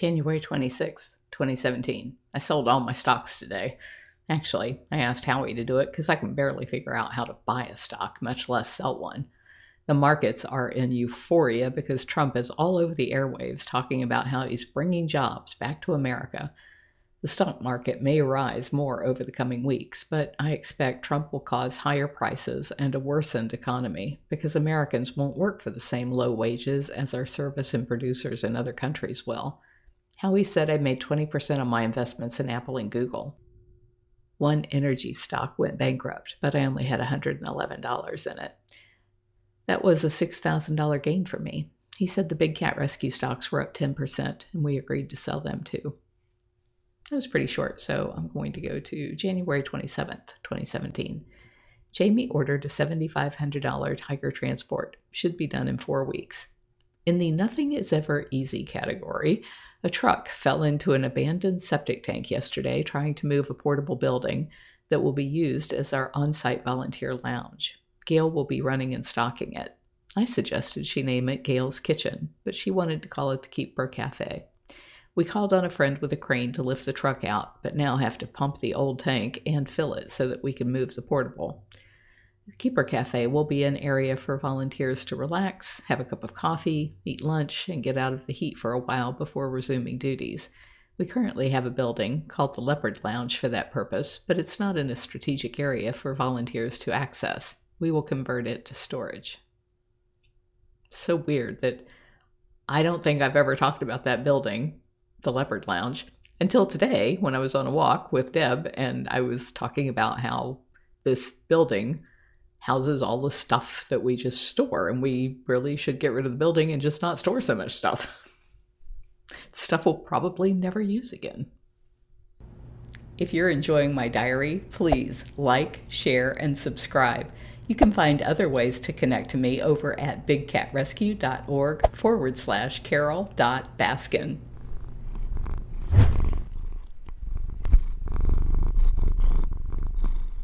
January 26th, 2017. I sold all my stocks today. Actually, I asked Howie to do it because I can barely figure out how to buy a stock, much less sell one. The markets are in euphoria because Trump is all over the airwaves talking about how he's bringing jobs back to America. The stock market may rise more over the coming weeks, but I expect Trump will cause higher prices and a worsened economy because Americans won't work for the same low wages as our service and producers in other countries will. Howie said I made 20% of my investments in Apple and Google. One energy stock went bankrupt, but I only had $111 in it. That was a $6,000 gain for me. He said the big cat rescue stocks were up 10%, and we agreed to sell them too. It was pretty short, so I'm going to go to January 27th, 2017. Jamie ordered a $7,500 Tiger Transport. Should be done in four weeks. In the nothing is ever easy category, a truck fell into an abandoned septic tank yesterday trying to move a portable building that will be used as our on site volunteer lounge. Gail will be running and stocking it. I suggested she name it Gail's Kitchen, but she wanted to call it the Keep Keeper Cafe. We called on a friend with a crane to lift the truck out, but now have to pump the old tank and fill it so that we can move the portable. Keeper Cafe will be an area for volunteers to relax, have a cup of coffee, eat lunch, and get out of the heat for a while before resuming duties. We currently have a building called the Leopard Lounge for that purpose, but it's not in a strategic area for volunteers to access. We will convert it to storage. So weird that I don't think I've ever talked about that building, the Leopard Lounge, until today when I was on a walk with Deb and I was talking about how this building houses all the stuff that we just store, and we really should get rid of the building and just not store so much stuff. stuff we'll probably never use again. If you're enjoying my diary, please like, share, and subscribe. You can find other ways to connect to me over at bigcatrescue.org forward slash carole.baskin.